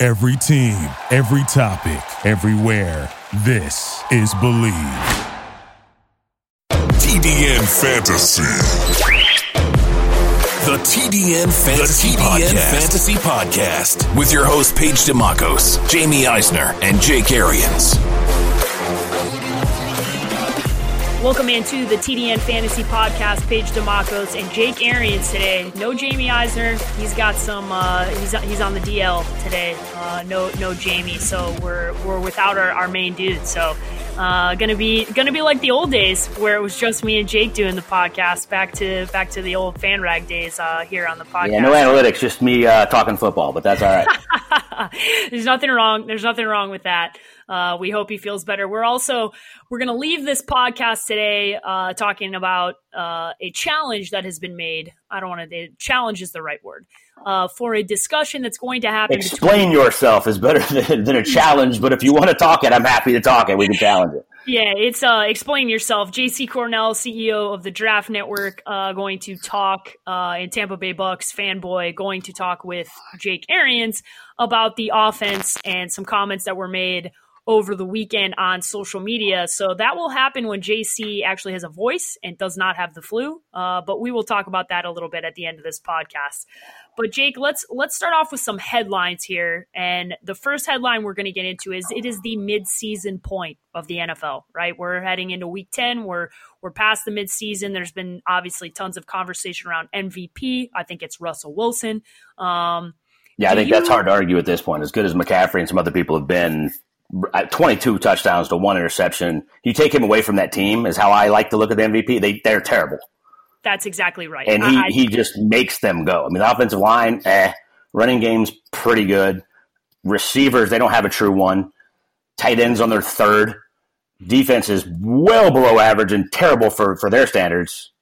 Every team, every topic, everywhere. This is Believe. TDN Fantasy. The TDN Fantasy, the TDN Podcast. Fantasy Podcast with your host Paige Dimakos, Jamie Eisner, and Jake Arians. Welcome into the TDN Fantasy Podcast. Paige Dimakos and Jake Arians today. No Jamie Eisner. He's got some. Uh, he's he's on the DL today. Uh, no no Jamie. So we're we're without our, our main dude. So uh, gonna be gonna be like the old days where it was just me and Jake doing the podcast. Back to back to the old fan rag days uh, here on the podcast. Yeah, no analytics, just me uh, talking football, but that's all right. There's nothing wrong. There's nothing wrong with that. Uh, we hope he feels better. We're also we're going to leave this podcast today uh, talking about uh, a challenge that has been made. I don't want to. Challenge is the right word uh, for a discussion that's going to happen. Explain between- yourself is better than, than, a challenge, but if you want to talk it, I'm happy to talk it. We can challenge it. Yeah, it's uh, explain yourself. JC Cornell, CEO of the Draft Network, uh, going to talk, uh, in Tampa Bay Bucks fanboy, going to talk with Jake Arians about the offense and some comments that were made over the weekend on social media. So that will happen when JC actually has a voice and does not have the flu. Uh, but we will talk about that a little bit at the end of this podcast. But Jake, let's let's start off with some headlines here. And the first headline we're going to get into is it is the midseason point of the NFL. Right, we're heading into Week Ten. We're we're past the midseason. There's been obviously tons of conversation around MVP. I think it's Russell Wilson. Um, yeah, I think you, that's hard to argue at this point. As good as McCaffrey and some other people have been, 22 touchdowns to one interception. You take him away from that team is how I like to look at the MVP. They they're terrible. That's exactly right. And he I, he just makes them go. I mean, the offensive line, eh. Running game's pretty good. Receivers, they don't have a true one. Tight ends on their third. Defense is well below average and terrible for for their standards.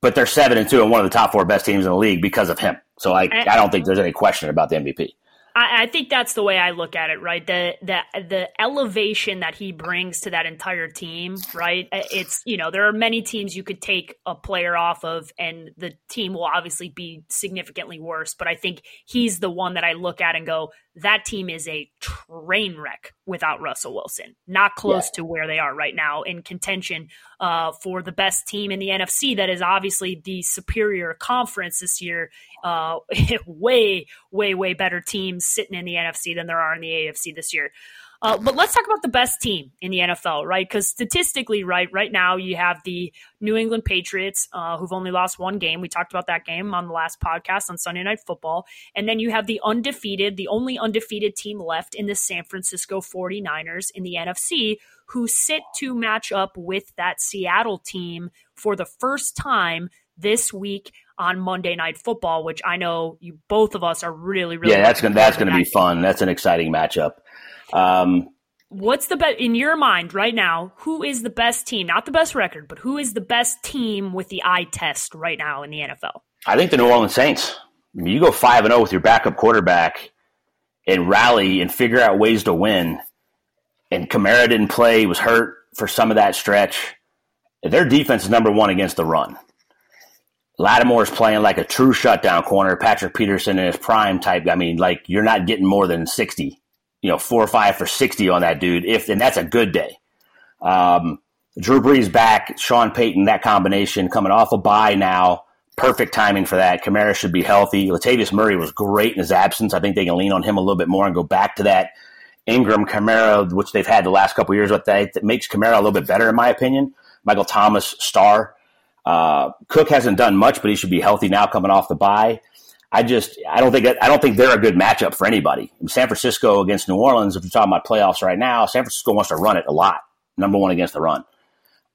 But they're seven and two and one of the top four best teams in the league because of him. So I, I don't think there's any question about the MVP. I, I, think that's the way I look at it, right? The the the elevation that he brings to that entire team, right? Uh, it's you know there are many teams you could take a player off of, and the team will obviously be significantly worse. But I think he's the one that I look at and go, that team is a train wreck without Russell Wilson. Not close yeah. to where they are right now in contention uh, for the best team in the NFC. That is obviously the superior conference this year. Uh, way, way, way better teams sitting in the NFC than there are in the AFC this year. Uh, but let's talk about the best team in the NFL, right? Because statistically, right, right now you have the New England Patriots, uh, who've only lost one game. We talked about that game on the last podcast on Sunday Night Football. And then you have the undefeated, the only undefeated team left in the San Francisco 49ers in the NFC, who sit to match up with that Seattle team for the first time this week on Monday Night Football, which I know you both of us are really, really yeah. That's gonna that's gonna be fun. That's an exciting matchup. Um, What's the best in your mind right now? Who is the best team? Not the best record, but who is the best team with the eye test right now in the NFL? I think the New Orleans Saints. I mean, you go five and zero oh with your backup quarterback and rally and figure out ways to win. And Kamara didn't play; he was hurt for some of that stretch. Their defense is number one against the run. Lattimore's playing like a true shutdown corner. Patrick Peterson in his prime type. I mean, like you're not getting more than sixty you know, four or five for 60 on that dude. If, and that's a good day. Um, Drew Brees back, Sean Payton, that combination coming off a bye now. Perfect timing for that. Kamara should be healthy. Latavius Murray was great in his absence. I think they can lean on him a little bit more and go back to that Ingram Kamara, which they've had the last couple years. What that, that makes Kamara a little bit better, in my opinion. Michael Thomas, star. Uh, Cook hasn't done much, but he should be healthy now coming off the bye. I just I don't think I don't think they're a good matchup for anybody. San Francisco against New Orleans, if you're talking about playoffs right now, San Francisco wants to run it a lot. Number one against the run.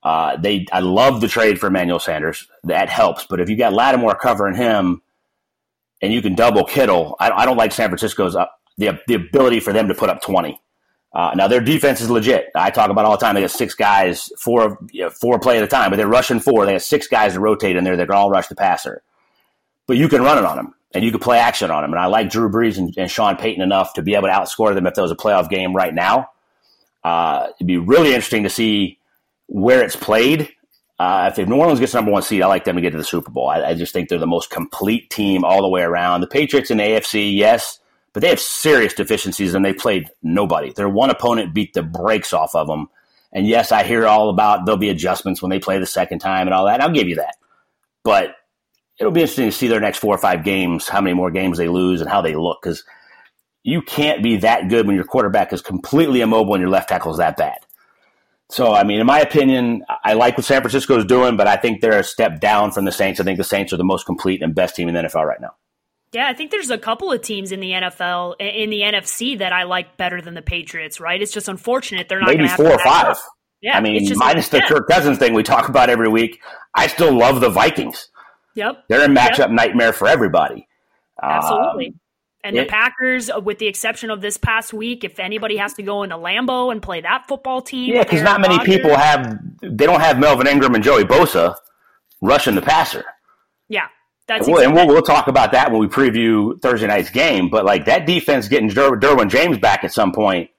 Uh, they I love the trade for Emmanuel Sanders. That helps, but if you got Lattimore covering him, and you can double Kittle, I, I don't like San Francisco's. Uh, the the ability for them to put up twenty. Uh, now their defense is legit. I talk about all the time. They got six guys, four you know, four play at a time, but they're rushing four. They have six guys to rotate in there that can all rush the passer. But you can run it on them, and you can play action on them. And I like Drew Brees and, and Sean Payton enough to be able to outscore them if there was a playoff game right now. Uh, it'd be really interesting to see where it's played. Uh, if New Orleans gets number one seed, I like them to get to the Super Bowl. I, I just think they're the most complete team all the way around. The Patriots in the AFC, yes, but they have serious deficiencies and they played nobody. Their one opponent beat the brakes off of them. And yes, I hear all about there'll be adjustments when they play the second time and all that. And I'll give you that. But it'll be interesting to see their next four or five games, how many more games they lose and how they look. Because you can't be that good when your quarterback is completely immobile and your left tackle is that bad. So, I mean, in my opinion, I like what San Francisco is doing, but I think they're a step down from the Saints. I think the Saints are the most complete and best team in the NFL right now. Yeah, I think there's a couple of teams in the NFL in the NFC that I like better than the Patriots. Right? It's just unfortunate they're not maybe four or five. Yeah, I mean, minus like, the yeah. Kirk Cousins thing we talk about every week. I still love the Vikings. Yep, they're a matchup yep. nightmare for everybody. Absolutely. Um, and it, the Packers, uh, with the exception of this past week, if anybody has to go into Lambeau and play that football team, yeah, because not many Rodgers, people have they don't have Melvin Ingram and Joey Bosa rushing the passer. Yeah, that's and, we'll, and we'll, we'll, talk about that when we preview Thursday night's game. But like that defense getting Der- Derwin James back at some point,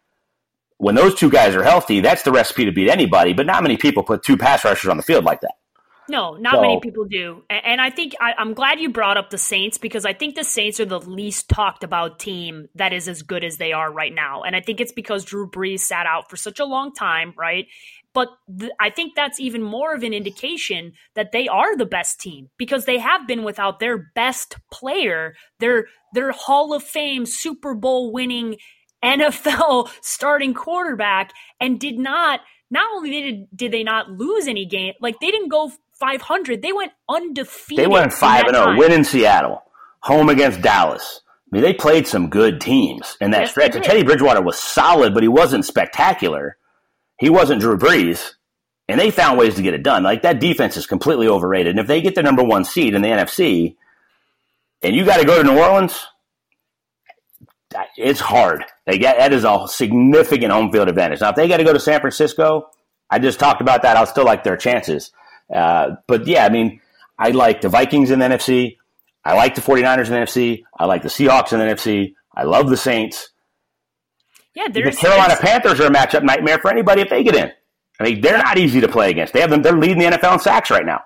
when those two guys are healthy, that's the recipe to beat anybody. But not many people put two pass rushers on the field like that. No, not so, many people do. And I think I, am glad you brought up the Saints because I think the Saints are the least talked about team that is as good as they are right now. And I think it's because Drew Brees sat out for such a long time, right? But th- I think that's even more of an indication that they are the best team because they have been without their best player, their their Hall of Fame Super Bowl winning NFL starting quarterback, and did not. Not only did did they not lose any game, like they didn't go 500. They went undefeated. They went 5 and 0, win in Seattle, home against Dallas. I mean, they played some good teams in that yes, stretch. And Teddy Bridgewater was solid, but he wasn't spectacular. He wasn't Drew Brees. And they found ways to get it done. Like that defense is completely overrated. And if they get the number one seed in the NFC, and you got to go to New Orleans, it's hard. They get that is a significant home field advantage. Now, if they got to go to San Francisco, I just talked about that. I'll still like their chances. Uh, but yeah, I mean, I like the Vikings in the NFC. I like the 49ers in the NFC. I like the Seahawks in the NFC. I love the Saints. Yeah, the Carolina Panthers are a matchup nightmare for anybody if they get in. I mean, they're not easy to play against. They have them. They're leading the NFL in sacks right now.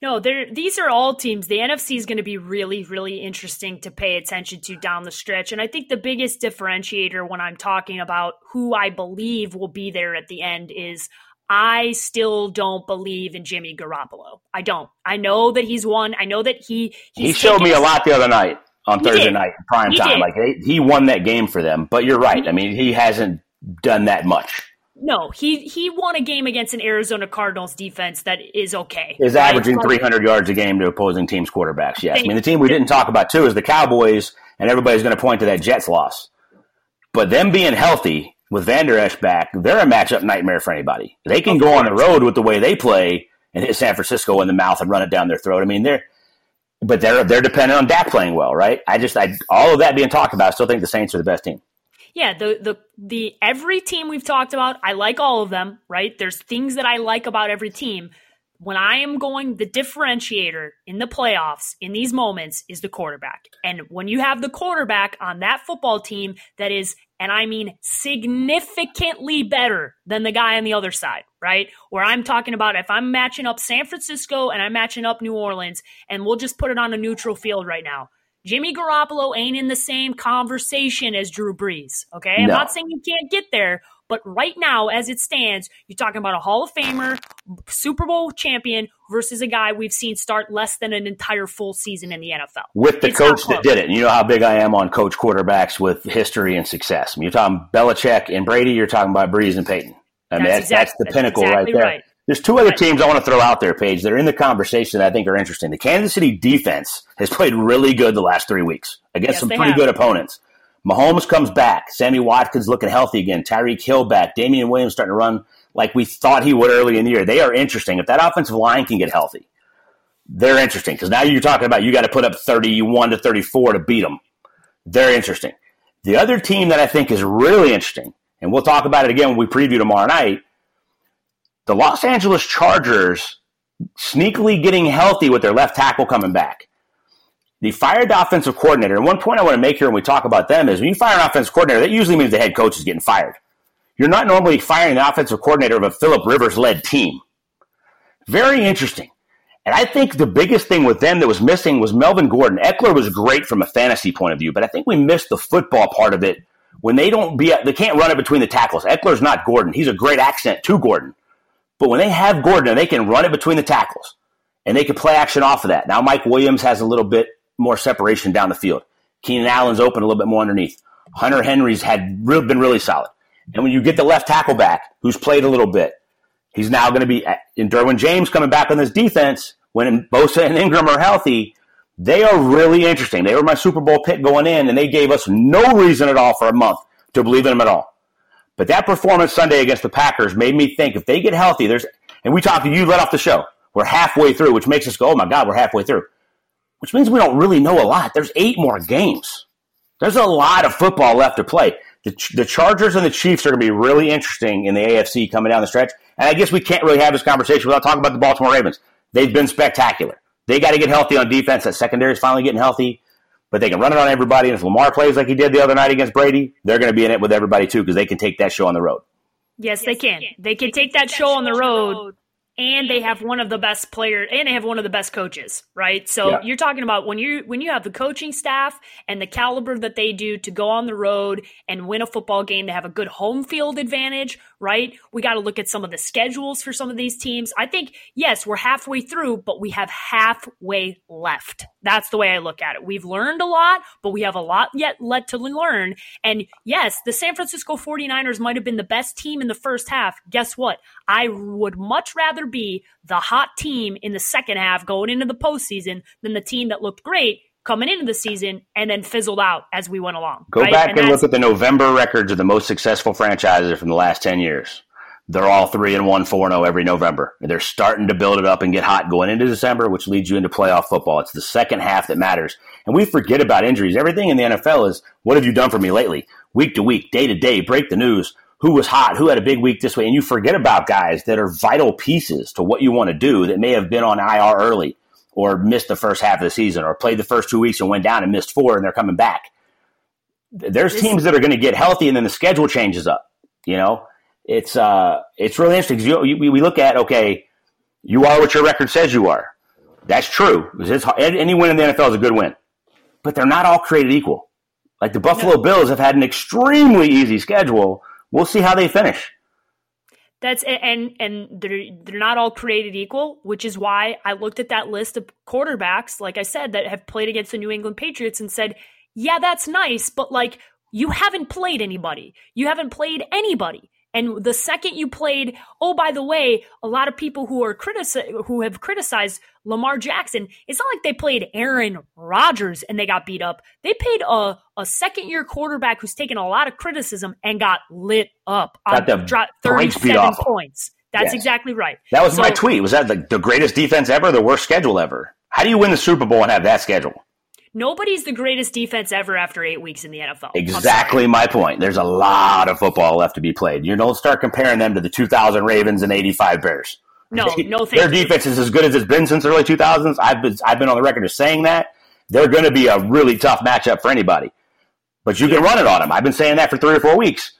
No, these are all teams. The NFC is going to be really, really interesting to pay attention to down the stretch. And I think the biggest differentiator when I'm talking about who I believe will be there at the end is I still don't believe in Jimmy Garoppolo. I don't. I know that he's won. I know that he he showed me a lot the other night on he Thursday did. night prime he time. Did. Like he won that game for them. But you're right. I mean, he hasn't done that much. No, he he won a game against an Arizona Cardinals defense that is okay. Is right? averaging 300 yards a game to opposing teams' quarterbacks. Yes, I mean the team we didn't talk about too is the Cowboys, and everybody's going to point to that Jets loss. But them being healthy with Vander Esch back, they're a matchup nightmare for anybody. They can go on the road with the way they play and hit San Francisco in the mouth and run it down their throat. I mean, they're but they're they're dependent on Dak playing well, right? I just I all of that being talked about, I still think the Saints are the best team. Yeah, the the the every team we've talked about, I like all of them, right? There's things that I like about every team, when I am going, the differentiator in the playoffs in these moments is the quarterback. And when you have the quarterback on that football team that is, and I mean significantly better than the guy on the other side, right? Where I'm talking about if I'm matching up San Francisco and I'm matching up New Orleans, and we'll just put it on a neutral field right now. Jimmy Garoppolo ain't in the same conversation as Drew Brees. Okay. I'm not saying you can't get there, but right now, as it stands, you're talking about a Hall of Famer, Super Bowl champion versus a guy we've seen start less than an entire full season in the NFL. With the it's coach that did it. And you know how big I am on coach quarterbacks with history and success. I mean, you're talking Belichick and Brady, you're talking about Brees and Payton. I mean, that's, that's, exactly, that's the pinnacle exactly right there. Right. There's two other teams I want to throw out there, Paige, that are in the conversation that I think are interesting. The Kansas City defense has played really good the last three weeks against yes, some pretty have. good opponents. Mahomes comes back. Sammy Watkins looking healthy again. Tyreek Hill back. Damien Williams starting to run like we thought he would early in the year. They are interesting. If that offensive line can get healthy, they're interesting because now you're talking about you got to put up 31 to 34 to beat them. They're interesting. The other team that I think is really interesting, and we'll talk about it again when we preview tomorrow night, the Los Angeles Chargers sneakily getting healthy with their left tackle coming back. The fired offensive coordinator, and one point I want to make here when we talk about them is when you fire an offensive coordinator, that usually means the head coach is getting fired. You're not normally firing the offensive coordinator of a Philip Rivers led team. Very interesting. And I think the biggest thing with them that was missing was Melvin Gordon. Ekeler was great from a fantasy point of view, but I think we missed the football part of it when they don't be they can't run it between the tackles. Ekeler's not Gordon. He's a great accent to Gordon. But when they have Gordon and they can run it between the tackles and they can play action off of that. Now Mike Williams has a little bit more separation down the field. Keenan Allen's open a little bit more underneath. Hunter Henry's had been really solid. And when you get the left tackle back, who's played a little bit, he's now going to be uh, in Derwin James coming back on this defense. When Bosa and Ingram are healthy, they are really interesting. They were my Super Bowl pick going in, and they gave us no reason at all for a month to believe in them at all. But that performance Sunday against the Packers made me think if they get healthy, there's and we talked to you let off the show. We're halfway through, which makes us go, oh my God, we're halfway through. Which means we don't really know a lot. There's eight more games. There's a lot of football left to play. The, the Chargers and the Chiefs are going to be really interesting in the AFC coming down the stretch. And I guess we can't really have this conversation without talking about the Baltimore Ravens. They've been spectacular. They got to get healthy on defense. That secondary is finally getting healthy, but they can run it on everybody. And if Lamar plays like he did the other night against Brady, they're going to be in it with everybody too because they can take that show on the road. Yes, they can. They can take that show on the road and they have one of the best players and they have one of the best coaches right so yeah. you're talking about when you when you have the coaching staff and the caliber that they do to go on the road and win a football game to have a good home field advantage right? We got to look at some of the schedules for some of these teams. I think yes we're halfway through but we have halfway left. That's the way i look at it. We've learned a lot but we have a lot yet left to learn. And yes the san francisco 49ers might have been the best team in the first half. Guess what? I would much rather rather be the hot team in the second half going into the postseason than the team that looked great coming into the season and then fizzled out as we went along. Go right? back and, and look at the November records of the most successful franchises from the last 10 years. They're all 3 and 1, 4 0 every November. They're starting to build it up and get hot going into December, which leads you into playoff football. It's the second half that matters. And we forget about injuries. Everything in the NFL is what have you done for me lately? Week to week, day to day, break the news who was hot, who had a big week this way, and you forget about guys that are vital pieces to what you want to do that may have been on IR early or missed the first half of the season or played the first two weeks and went down and missed four and they're coming back. There's teams that are going to get healthy and then the schedule changes up. You know, it's uh, it's really interesting because you, we look at okay, you are what your record says you are. That's true. any win in the NFL is a good win, but they're not all created equal. Like the Buffalo Bills have had an extremely easy schedule we'll see how they finish. That's and and they're they're not all created equal, which is why I looked at that list of quarterbacks, like I said, that have played against the New England Patriots and said, "Yeah, that's nice, but like you haven't played anybody. You haven't played anybody. And the second you played, oh, by the way, a lot of people who are critici- who have criticized Lamar Jackson, it's not like they played Aaron Rodgers and they got beat up. They played a, a second year quarterback who's taken a lot of criticism and got lit up. Got the dro- 37 points. That's yes. exactly right. That was so, my tweet. Was that the, the greatest defense ever, the worst schedule ever? How do you win the Super Bowl and have that schedule? Nobody's the greatest defense ever after eight weeks in the NFL. Exactly my point. There's a lot of football left to be played. You don't start comparing them to the 2000 Ravens and 85 Bears. No, no, Their defense is as good as it's been since the early 2000s. I've been, I've been on the record of saying that. They're going to be a really tough matchup for anybody. But you can run it on them. I've been saying that for three or four weeks.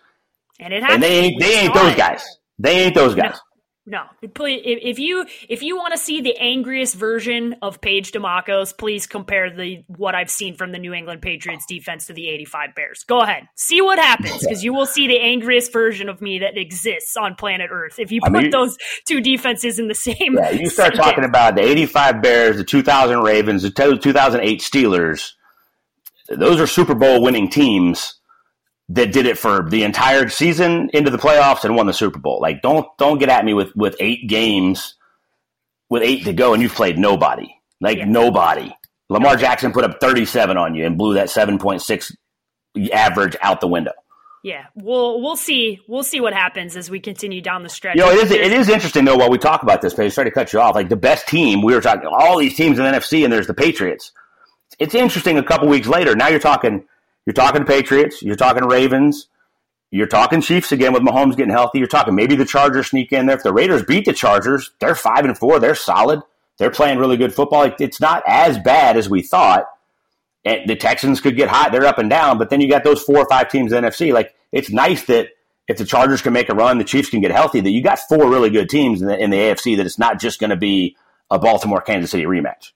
And it happens. And they ain't, they ain't those guys. They ain't those guys. No. No, please. if you if you want to see the angriest version of Paige Dimakos, please compare the what I've seen from the New England Patriots defense to the 85 Bears. Go ahead, see what happens because you will see the angriest version of me that exists on planet Earth if you put I mean, those two defenses in the same. Yeah, you start sentence. talking about the 85 Bears, the 2000 Ravens, the 2008 Steelers. Those are Super Bowl winning teams that did it for the entire season into the playoffs and won the Super Bowl. Like don't don't get at me with with eight games with eight to go and you've played nobody. Like yeah. nobody. Lamar Jackson put up 37 on you and blew that 7.6 average out the window. Yeah, we'll we'll see we'll see what happens as we continue down the stretch. You know, it is it is interesting though while we talk about this. But sorry to cut you off. Like the best team, we were talking all these teams in the NFC, and there's the Patriots. It's interesting. A couple weeks later, now you're talking You're talking Patriots. You're talking Ravens. You're talking Chiefs again with Mahomes getting healthy. You're talking maybe the Chargers sneak in there. If the Raiders beat the Chargers, they're five and four. They're solid. They're playing really good football. It's not as bad as we thought. And the Texans could get hot. They're up and down. But then you got those four or five teams in the NFC. Like it's nice that if the Chargers can make a run, the Chiefs can get healthy. That you got four really good teams in the, in the AFC. That it's not just going to be a Baltimore Kansas City rematch.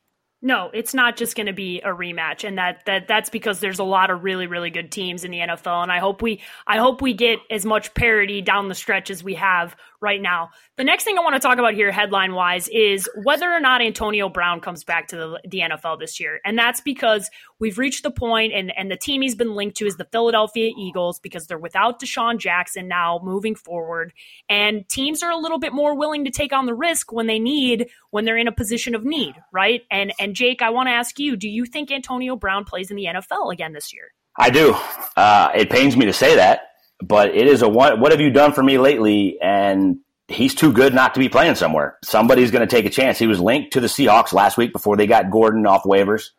No, it's not just going to be a rematch, and that that that's because there's a lot of really really good teams in the NFL, and I hope we I hope we get as much parity down the stretch as we have right now. The next thing I want to talk about here, headline wise, is whether or not Antonio Brown comes back to the, the NFL this year. And that's because we've reached the point, and, and the team he's been linked to is the Philadelphia Eagles because they're without DeSean Jackson now moving forward. And teams are a little bit more willing to take on the risk when they need, when they're in a position of need, right? And, and Jake, I want to ask you do you think Antonio Brown plays in the NFL again this year? I do. Uh, it pains me to say that but it is a what, what have you done for me lately? And he's too good not to be playing somewhere. Somebody's going to take a chance. He was linked to the Seahawks last week before they got Gordon off waivers.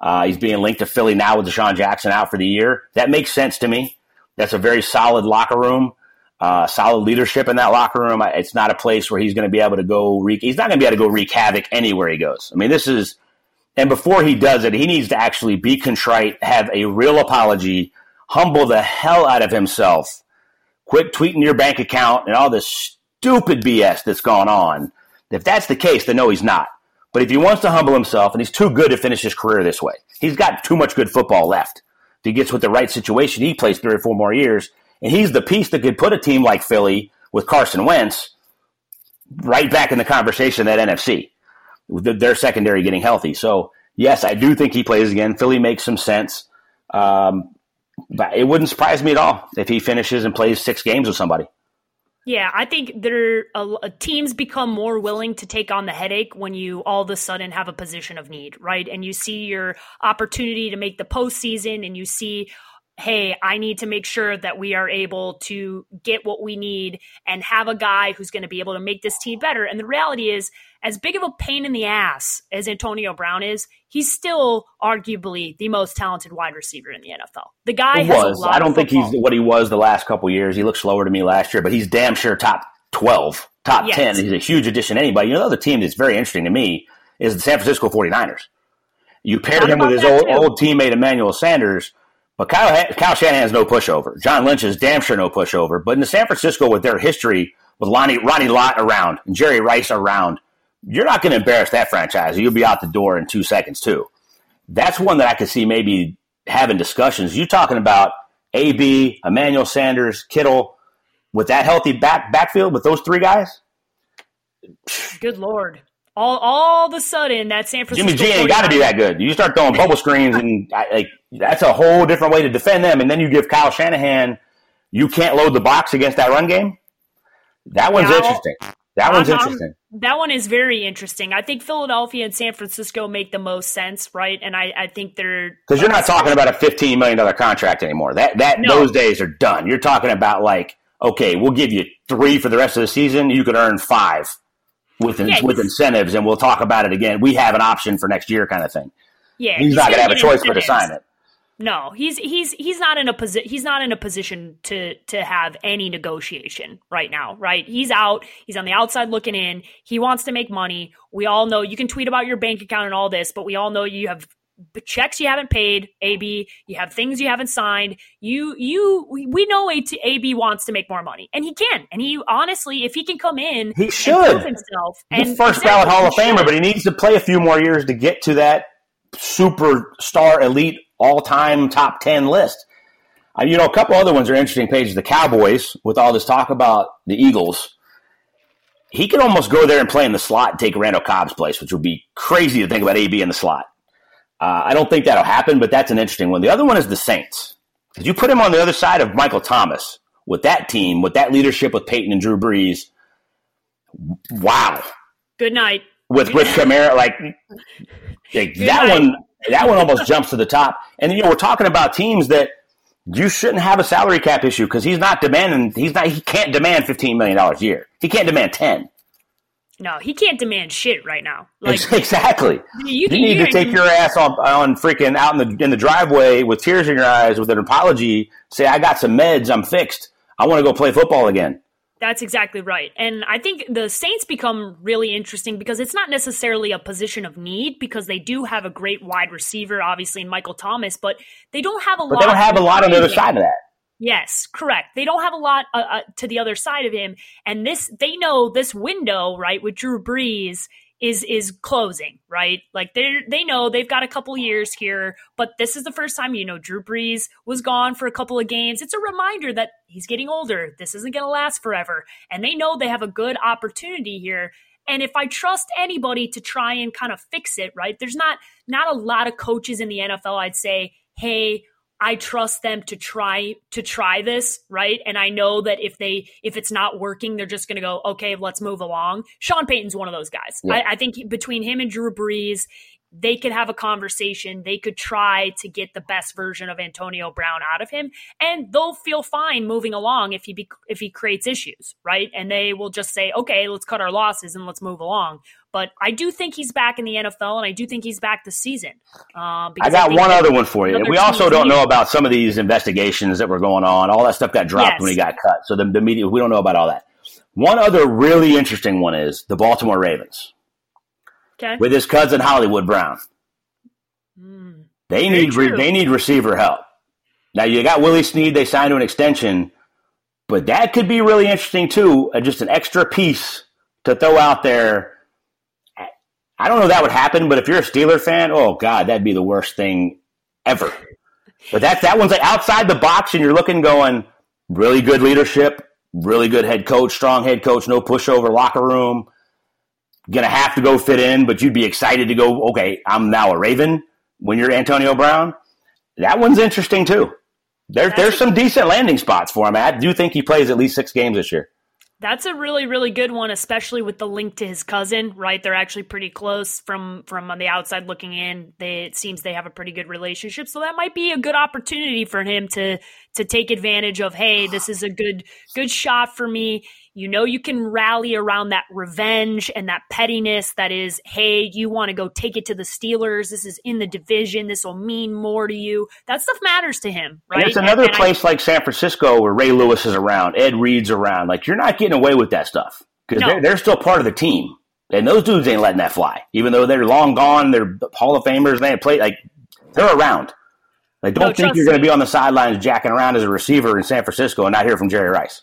Uh, he's being linked to Philly now with DeSean Jackson out for the year. That makes sense to me. That's a very solid locker room, uh, solid leadership in that locker room. It's not a place where he's going to be able to go wreak. He's not going to be able to go wreak havoc anywhere he goes. I mean, this is, and before he does it, he needs to actually be contrite, have a real apology, humble the hell out of himself, quit tweeting your bank account and all this stupid BS that's gone on. If that's the case, then no, he's not. But if he wants to humble himself, and he's too good to finish his career this way, he's got too much good football left. If he gets with the right situation, he plays three or four more years, and he's the piece that could put a team like Philly with Carson Wentz right back in the conversation that NFC, their secondary getting healthy. So, yes, I do think he plays again. Philly makes some sense. Um, but it wouldn't surprise me at all if he finishes and plays six games with somebody. Yeah, I think there uh, teams become more willing to take on the headache when you all of a sudden have a position of need, right? And you see your opportunity to make the postseason, and you see hey, I need to make sure that we are able to get what we need and have a guy who's going to be able to make this team better. And the reality is, as big of a pain in the ass as Antonio Brown is, he's still arguably the most talented wide receiver in the NFL. The guy was. I don't think he's what he was the last couple years. He looked slower to me last year, but he's damn sure top 12, top yes. 10. He's a huge addition to anybody. You know, the other team that's very interesting to me is the San Francisco 49ers. You paired him with his old, old teammate Emmanuel Sanders – but Kyle, Kyle Shanahan's no pushover. John Lynch is damn sure no pushover. But in the San Francisco, with their history with Lonnie, Ronnie Lott around and Jerry Rice around, you're not going to embarrass that franchise. You'll be out the door in two seconds, too. That's one that I could see maybe having discussions. You're talking about AB, Emmanuel Sanders, Kittle, with that healthy back backfield with those three guys. Good lord all all of a sudden that San Francisco Jimmy G ain't got to be that good. You start throwing bubble screens, and like that's a whole different way to defend them. And then you give Kyle Shanahan, you can't load the box against that run game. That one's now, interesting. That one's um, interesting. That one is very interesting. I think Philadelphia and San Francisco make the most sense, right? And I, I think they're because you're not talking about a fifteen million dollar contract anymore. That that no. those days are done. You're talking about like, okay, we'll give you three for the rest of the season. You could earn five with yeah, with incentives, and we'll talk about it again. We have an option for next year, kind of thing. Yeah, he's, he's not going to have a choice but to sign it. No, he's he's he's not in a position. He's not in a position to to have any negotiation right now. Right? He's out. He's on the outside looking in. He wants to make money. We all know. You can tweet about your bank account and all this, but we all know you have checks you haven't paid, AB. You have things you haven't signed. You, you, we know AB wants to make more money, and he can. And he honestly, if he can come in, he should himself. And first ballot Hall of Famer, but he needs to play a few more years to get to that superstar, elite, all time top ten list. Uh, you know, a couple other ones are interesting pages. The Cowboys, with all this talk about the Eagles. He could almost go there and play in the slot and take Randall Cobb's place, which would be crazy to think about AB in the slot. Uh, I don't think that'll happen, but that's an interesting one. The other one is the Saints. Because you put him on the other side of Michael Thomas with that team, with that leadership with Payton and Drew Brees. Wow. Good night. With Rich Kamara, like, like that night. one, that one almost jumps to the top. And you know, we're talking about teams that you shouldn't have a salary cap issue because he's not demanding. He's not. He can't demand fifteen million dollars a year. He can't demand ten. No, he can't demand shit right now. Like exactly. You, you need to take your ass on on freaking out in the in the driveway with tears in your eyes with an apology. Say I got some meds. I'm fixed. I want to go play football again. That's exactly right. And I think the Saints become really interesting because it's not necessarily a position of need because they do have a great wide receiver, obviously, in Michael Thomas, but they don't have a but lot. They don't have a lot on the other side of that. Yes, correct. They don't have a lot uh, uh, to the other side of him, and this they know this window right with Drew Brees is is closing, right? Like they they know they've got a couple years here, but this is the first time you know Drew Brees was gone for a couple of games. It's a reminder that he's getting older. This isn't going to last forever, and they know they have a good opportunity here. And if I trust anybody to try and kind of fix it, right? There's not not a lot of coaches in the NFL. I'd say, hey, I trust them to try to try this, right? And I know that if they if it's not working, they're just going to go, okay, let's move along. Sean Payton's one of those guys. Yeah. I, I, think between him and Drew Brees, they could have a conversation. They could try to get the best version of Antonio Brown out of him, and they'll feel fine moving along if he be, if he creates issues, right? And they will just say, okay, let's cut our losses and let's move along. But I do think he's back in the NFL, and I do think he's back this season. Uh, I got I one other one for you. We also don't know about some of these investigations that were going on. All that stuff got dropped yes. when he got cut. So the, the media, we don't know about all that. One other really interesting one is the Baltimore Ravens. Okay. With his cousin Hollywood Brown. Mm, they need re- they need receiver help. Now you got Willie Snead. They signed to an extension, but that could be really interesting too. Uh, just an extra piece to throw out there. I don't know that would happen, but if you're a Steeler fan, oh god, that'd be the worst thing ever. But that that one's like outside the box, and you're looking, going really good leadership, really good head coach, strong head coach, no pushover locker room to have to go fit in, but you'd be excited to go, okay, I'm now a Raven when you're Antonio Brown. That one's interesting too. There, there's some decent landing spots for him. I do think he plays at least six games this year. That's a really, really good one, especially with the link to his cousin. Right, they're actually pretty close from from on the outside looking in. They, it seems they have a pretty good relationship, so that might be a good opportunity for him to to take advantage of. Hey, this is a good good shot for me. You know, you can rally around that revenge and that pettiness that is, hey, you want to go take it to the Steelers. This is in the division. This will mean more to you. That stuff matters to him, right? And it's another and, and place I, like San Francisco where Ray Lewis is around, Ed Reed's around. Like, you're not getting away with that stuff because no. they're, they're still part of the team. And those dudes ain't letting that fly. Even though they're long gone, they're Hall of Famers, they play, like, they're around. Like, don't no, think you're going to be on the sidelines jacking around as a receiver in San Francisco and not hear from Jerry Rice.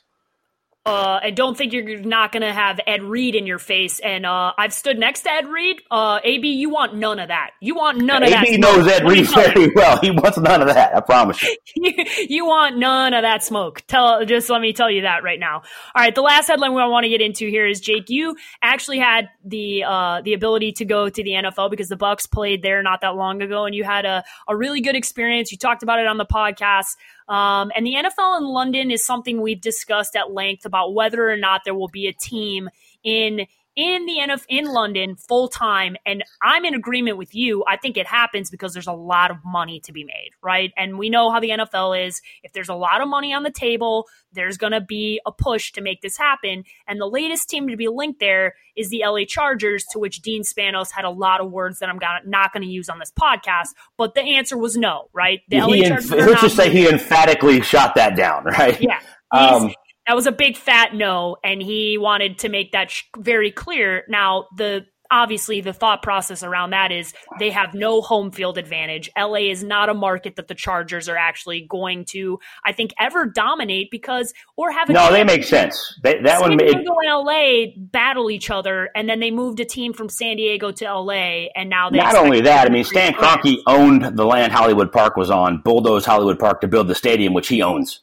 Uh, I don't think you're not going to have Ed Reed in your face. And uh, I've stood next to Ed Reed. Uh, AB, you want none of that. You want none of AB that. AB knows Ed Reed very well. He wants none of that. I promise you. you want none of that smoke. Tell just let me tell you that right now. All right, the last headline we want to get into here is Jake. You actually had the uh, the ability to go to the NFL because the Bucks played there not that long ago, and you had a a really good experience. You talked about it on the podcast. Um, and the NFL in London is something we've discussed at length about whether or not there will be a team in in the NFL in London full time. And I'm in agreement with you. I think it happens because there's a lot of money to be made, right? And we know how the NFL is. If there's a lot of money on the table, there's going to be a push to make this happen. And the latest team to be linked there is the LA Chargers, to which Dean Spanos had a lot of words that I'm not going to use on this podcast. But the answer was no, right? The he LA Chargers. let's just say he emphatically shot that down, right? Yeah. Um, that was a big fat no, and he wanted to make that sh- very clear. Now, the obviously the thought process around that is they have no home field advantage. LA is not a market that the Chargers are actually going to, I think, ever dominate because or have a no. They make sense. They, that San one made Diego and LA battle each other, and then they moved a team from San Diego to LA, and now they not only that. I mean, Stan Kroenke owned the land Hollywood Park was on, bulldozed Hollywood Park to build the stadium, which he owns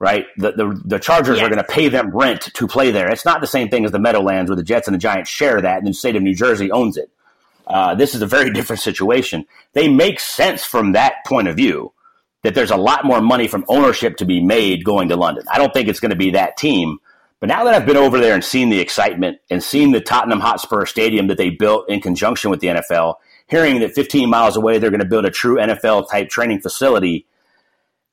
right? The the, the Chargers yes. are going to pay them rent to play there. It's not the same thing as the Meadowlands where the Jets and the Giants share that, and the state of New Jersey owns it. Uh, this is a very different situation. They make sense from that point of view that there's a lot more money from ownership to be made going to London. I don't think it's going to be that team. But now that I've been over there and seen the excitement and seen the Tottenham Hotspur Stadium that they built in conjunction with the NFL, hearing that 15 miles away they're going to build a true NFL type training facility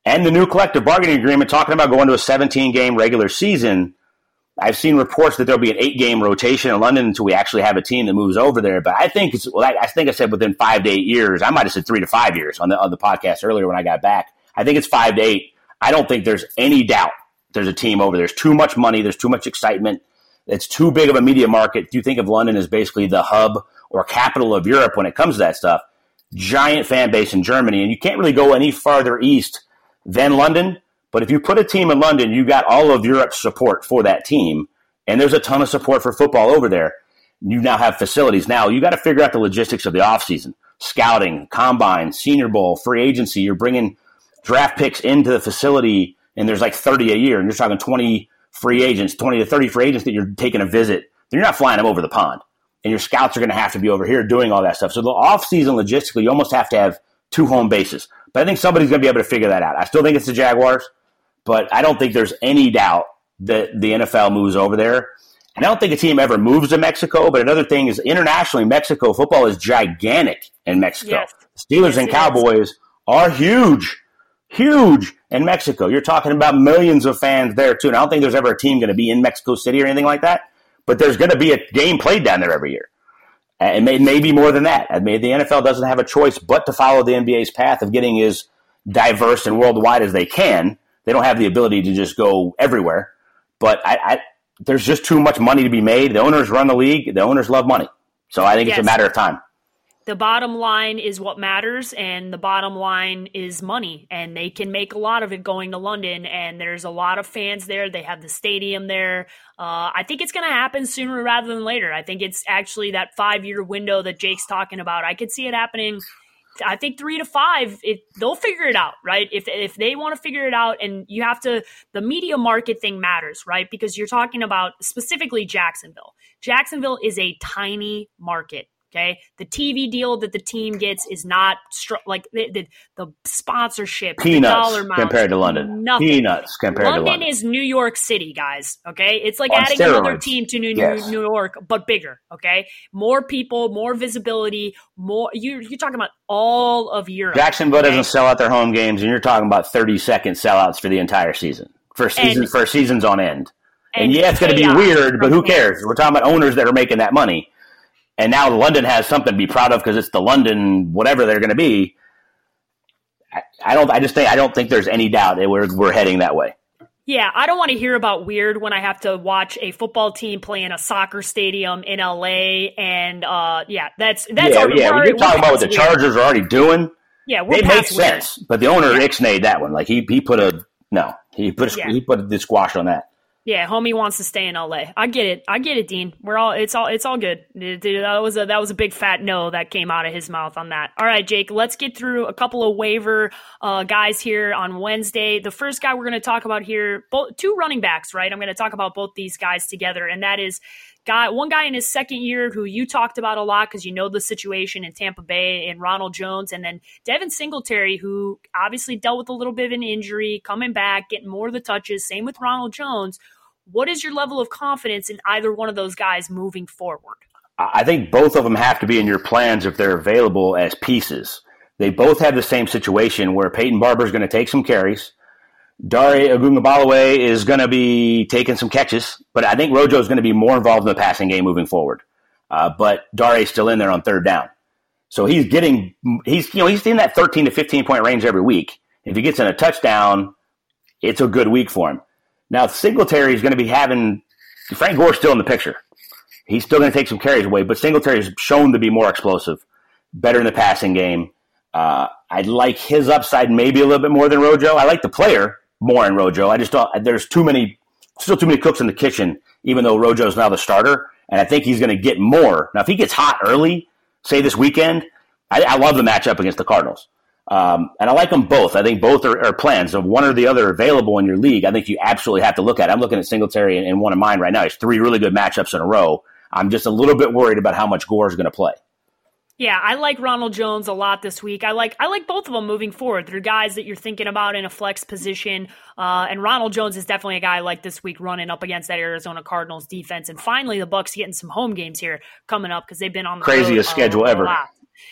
and the new collective bargaining agreement talking about going to a 17 game regular season, I've seen reports that there'll be an eight game rotation in London until we actually have a team that moves over there. But I think it's, well, I, I think I said within five to eight years. I might have said three to five years on the, on the podcast earlier when I got back. I think it's five to eight. I don't think there's any doubt there's a team over there. There's too much money. There's too much excitement. It's too big of a media market. Do you think of London as basically the hub or capital of Europe when it comes to that stuff? Giant fan base in Germany, and you can't really go any farther east than London but if you put a team in London, you got all of Europe's support for that team, and there's a ton of support for football over there. You now have facilities. Now you got to figure out the logistics of the offseason scouting, combine, senior bowl, free agency. You're bringing draft picks into the facility, and there's like 30 a year, and you're talking 20 free agents, 20 to 30 free agents that you're taking a visit. You're not flying them over the pond. And your scouts are going to have to be over here doing all that stuff. So the offseason logistically, you almost have to have two home bases. But I think somebody's going to be able to figure that out. I still think it's the Jaguars. But I don't think there's any doubt that the NFL moves over there. And I don't think a team ever moves to Mexico. But another thing is internationally, Mexico football is gigantic in Mexico. Yes. Steelers yes, and Cowboys is. are huge, huge in Mexico. You're talking about millions of fans there too. And I don't think there's ever a team going to be in Mexico City or anything like that. But there's going to be a game played down there every year. Uh, and may, maybe more than that. I mean, the NFL doesn't have a choice but to follow the NBA's path of getting as diverse and worldwide as they can they don't have the ability to just go everywhere. But I, I, there's just too much money to be made. The owners run the league. The owners love money. So I think yes. it's a matter of time. The bottom line is what matters, and the bottom line is money. And they can make a lot of it going to London, and there's a lot of fans there. They have the stadium there. Uh, I think it's going to happen sooner rather than later. I think it's actually that five year window that Jake's talking about. I could see it happening I think three to five, they'll figure it out, right? If if they want to figure it out, and you have to, the media market thing matters, right? Because you're talking about specifically Jacksonville. Jacksonville is a tiny market. Okay, the TV deal that the team gets is not str- like the, the, the sponsorship, peanuts the dollar amount, compared to London. Nothing. Peanuts compared London to London is New York City, guys. Okay, it's like On adding steroids. another team to New, yes. New York, but bigger. Okay, more people, more visibility, more. You you're talking about all of Europe. Jacksonville okay? doesn't sell out their home games, and you're talking about 30 second sellouts for the entire season for seasons and, for seasons on end. And, and yeah, it's going to be weird, but who cares? We're talking about owners that are making that money and now London has something to be proud of because it's the London whatever they're going to be. I, I, don't. I just think I don't think there's any doubt that we're we're heading that way. Yeah, I don't want to hear about weird when I have to watch a football team play in a soccer stadium in LA, and uh, yeah, that's that's yeah, yeah. When you're talking about what the Chargers are already doing, yeah, it makes sense. But the owner yeah. ixnayed that one. Like he he put a no, he put a, yeah. he put the squash on that. Yeah, homie wants to stay in LA. I get it. I get it, Dean. We're all it's all it's all good. That was a that was a big fat no that came out of his mouth on that. All right, Jake, let's get through a couple of waiver uh, guys here on Wednesday. The first guy we're going to talk about here, both two running backs, right? I'm going to talk about both these guys together, and that is guy, one guy in his second year who you talked about a lot because you know the situation in Tampa Bay and Ronald Jones, and then Devin Singletary, who obviously dealt with a little bit of an injury, coming back, getting more of the touches. Same with Ronald Jones. What is your level of confidence in either one of those guys moving forward? I think both of them have to be in your plans if they're available as pieces. They both have the same situation where Peyton Barber is going to take some carries. Dare Ogunbowale is going to be taking some catches, but I think Rojo is going to be more involved in the passing game moving forward. Uh, but is still in there on third down. So he's getting, he's, you know, he's in that 13 to 15 point range every week. If he gets in a touchdown, it's a good week for him. Now Singletary is going to be having Frank Gore still in the picture. He's still going to take some carries away, but Singletary is shown to be more explosive, better in the passing game. Uh, I like his upside maybe a little bit more than Rojo. I like the player more in Rojo. I just don't. There's too many, still too many cooks in the kitchen. Even though Rojo is now the starter, and I think he's going to get more. Now, if he gets hot early, say this weekend, I, I love the matchup against the Cardinals. Um, and I like them both. I think both are, are, plans. Of one or the other available in your league, I think you absolutely have to look at. it. I'm looking at Singletary and, and one of mine right now. It's three really good matchups in a row. I'm just a little bit worried about how much Gore is going to play. Yeah, I like Ronald Jones a lot this week. I like I like both of them moving forward. They're guys that you're thinking about in a flex position. Uh, and Ronald Jones is definitely a guy like this week running up against that Arizona Cardinals defense. And finally, the Bucks getting some home games here coming up because they've been on the craziest road, schedule uh, ever.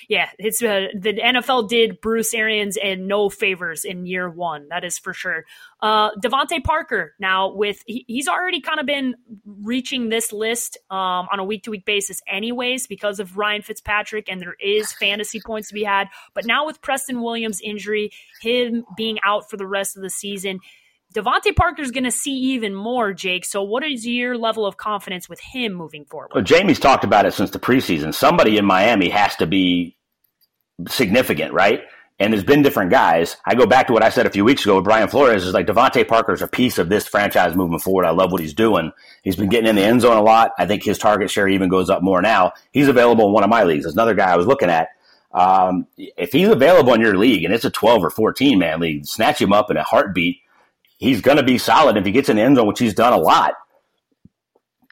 Yeah, it's uh, the NFL did Bruce Arians and no favors in year one. That is for sure. Uh, DeVante Parker now with he, he's already kind of been reaching this list um, on a week to week basis, anyways, because of Ryan Fitzpatrick, and there is fantasy points to be had. But now with Preston Williams' injury, him being out for the rest of the season DeVante Parker's going to see even more, Jake. So, what is your level of confidence with him moving forward? Well, Jamie's talked about it since the preseason. Somebody in Miami has to be significant, right? And there's been different guys. I go back to what I said a few weeks ago with Brian Flores is like DeVante Parker's a piece of this franchise moving forward. I love what he's doing. He's been getting in the end zone a lot. I think his target share even goes up more now. He's available in one of my leagues. There's another guy I was looking at. Um, if he's available in your league and it's a 12 or 14 man league, snatch him up in a heartbeat he's going to be solid if he gets in the end zone, which he's done a lot.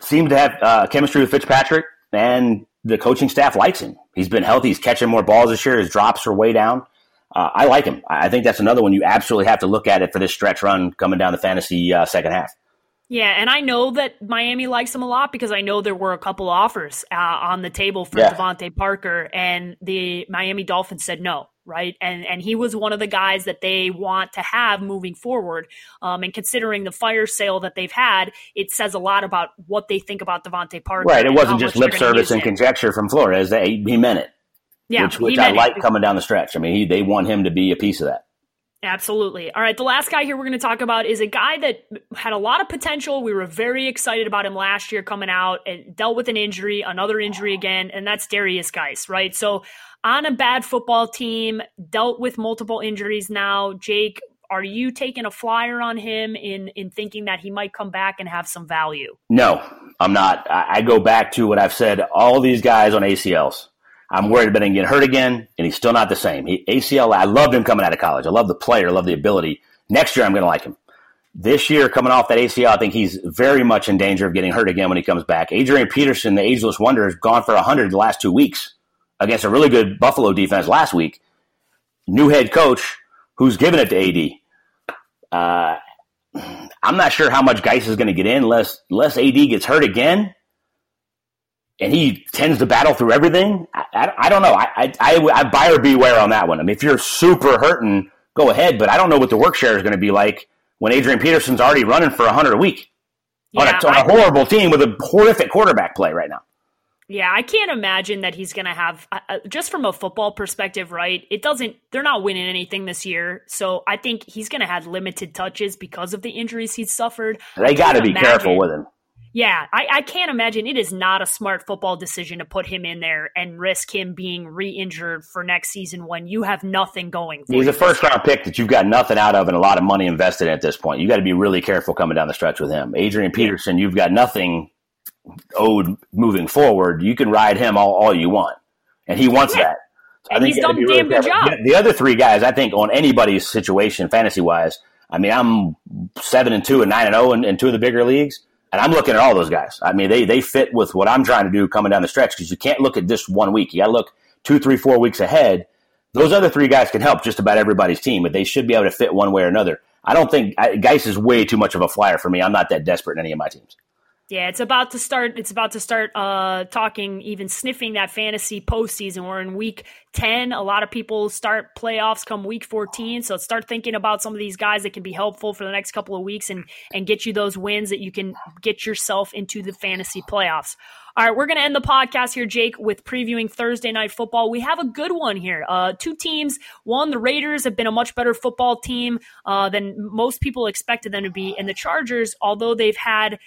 Seems to have uh, chemistry with Fitzpatrick, and the coaching staff likes him. He's been healthy. He's catching more balls this year. His drops are way down. Uh, I like him. I think that's another one you absolutely have to look at it for this stretch run coming down the fantasy uh, second half. Yeah, and I know that Miami likes him a lot because I know there were a couple offers uh, on the table for yeah. DeVante Parker, and the Miami Dolphins said no right? And and he was one of the guys that they want to have moving forward. Um, and considering the fire sale that they've had, it says a lot about what they think about DeVante Parker. Right. It wasn't just lip service and conjecture from Flores. They, he meant it. Yeah, which, which I like coming down the stretch. I mean, he, they want him to be a piece of that. Absolutely. All right. The last guy here we're going to talk about is a guy that had a lot of potential. We were very excited about him last year coming out and dealt with an injury, another injury again, and that's Derrius Guice, right? So on a bad football team, dealt with multiple injuries now. Jake, are you taking a flyer on him in in thinking that he might come back and have some value? No, I'm not. I, I go back to what I've said. All these guys on ACLs. I'm worried about him getting hurt again, and he's still not the same. He, ACL. I loved him coming out of college. I love the player. I love the ability. Next year, I'm going to like him. This year, coming off that ACL, I think he's very much in danger of getting hurt again when he comes back. Adrian Peterson, the ageless wonder, has gone for 100 the last two weeks against a really good Buffalo defense last week. New head coach who's giving it to AD. Uh, I'm not sure how much Guice is going to get in unless, unless AD gets hurt again and he tends to battle through everything. I, I, I don't know. I, I, I, buyer beware on that one. I mean, if you're super hurting, go ahead, but I don't know what the work share is going to be like when Adrian Peterson's already running for 100 a week yeah, on, a, on a horrible team with a horrific quarterback play right now. Yeah, I can't imagine that he's going to have uh, uh, just from a football perspective, right? It doesn't they're not winning anything this year. So I think he's going to have limited touches because of the injuries he's suffered. They got to be imagine, careful with him. Yeah, I, I, can't imagine it is not a smart football decision to put him in there and risk him being re-injured for next season when you have nothing going. He's a first round pick that you've got nothing out of and a lot of money invested at this point. You got to be really careful coming down the stretch with him. Adrian Peterson, you've got nothing owed moving forward, you can ride him all, all you want. And he wants yeah. that. So and he's done a damn good job. The other three guys, I think, on anybody's situation, fantasy wise, I mean, I'm seven and two and nine and zero oh in, in two of the bigger leagues, and I'm looking at all those guys. I mean, they they fit with what I'm trying to do coming down the stretch because you can't look at just one week. You got to look two, three, four weeks ahead. Those other three guys can help just about everybody's team, but they should be able to fit one way or another. I don't think I, Guice is way too much of a flyer for me. I'm not that desperate in any of my teams. Yeah, it's about to start. It's about to start uh, talking, even sniffing that fantasy postseason. We're in week 10. A lot of people start playoffs come week 14. So start thinking about some of these guys that can be helpful for the next couple of weeks and, and get you those wins that you can get yourself into the fantasy playoffs. All right, we're going to end the podcast here, Jake, with previewing Thursday night football. We have a good one here. Uh, two teams. One, the Raiders have been a much better football team uh, than most people expected them to be. And the Chargers, although they've had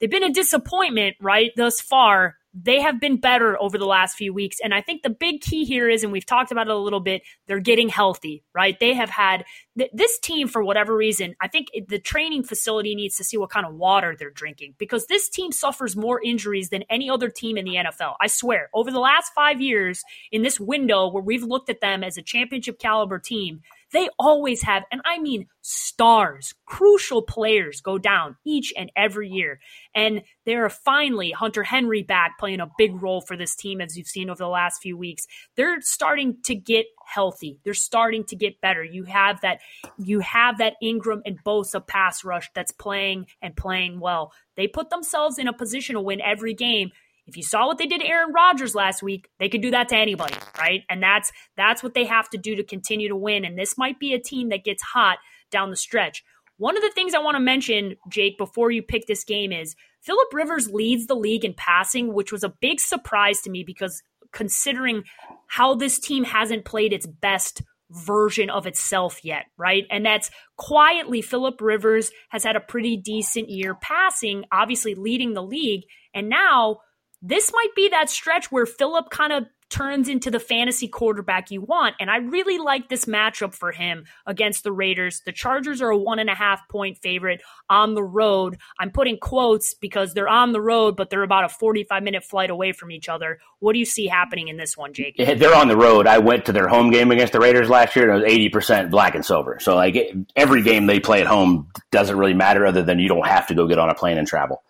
they've been a disappointment, right, thus far. They have been better over the last few weeks. And I think the big key here is, and we've talked about it a little bit, they're getting healthy, right? They have had th- this team, for whatever reason, I think the training facility needs to see what kind of water they're drinking because this team suffers more injuries than any other team in the NFL. I swear, over the last five years, in this window where we've looked at them as a championship caliber team, they always have, and I mean stars, crucial players go down each and every year. And they're finally Hunter Henry back playing a big role for this team, as you've seen over the last few weeks. They're starting to get healthy. They're starting to get better. You have that, you have that Ingram and Bosa pass rush that's playing and playing well. They put themselves in a position to win every game If you saw what they did to Aaron Rodgers last week, they could do that to anybody, right? And that's that's what they have to do to continue to win. And this might be a team that gets hot down the stretch. One of the things I want to mention, Jake, before you pick this game is Philip Rivers leads the league in passing, which was a big surprise to me because considering how this team hasn't played its best version of itself yet, right? And that's quietly Philip Rivers has had a pretty decent year passing, obviously leading the league. And now this might be that stretch where Philip kind of turns into the fantasy quarterback you want. And I really like this matchup for him against the Raiders. The Chargers are a one and a half point favorite on the road. I'm putting quotes because they're on the road, but they're about a 45 minute flight away from each other. What do you see happening in this one, Jake? They're on the road. I went to their home game against the Raiders last year, and it was 80% black and silver. So, like, every game they play at home doesn't really matter other than you don't have to go get on a plane and travel.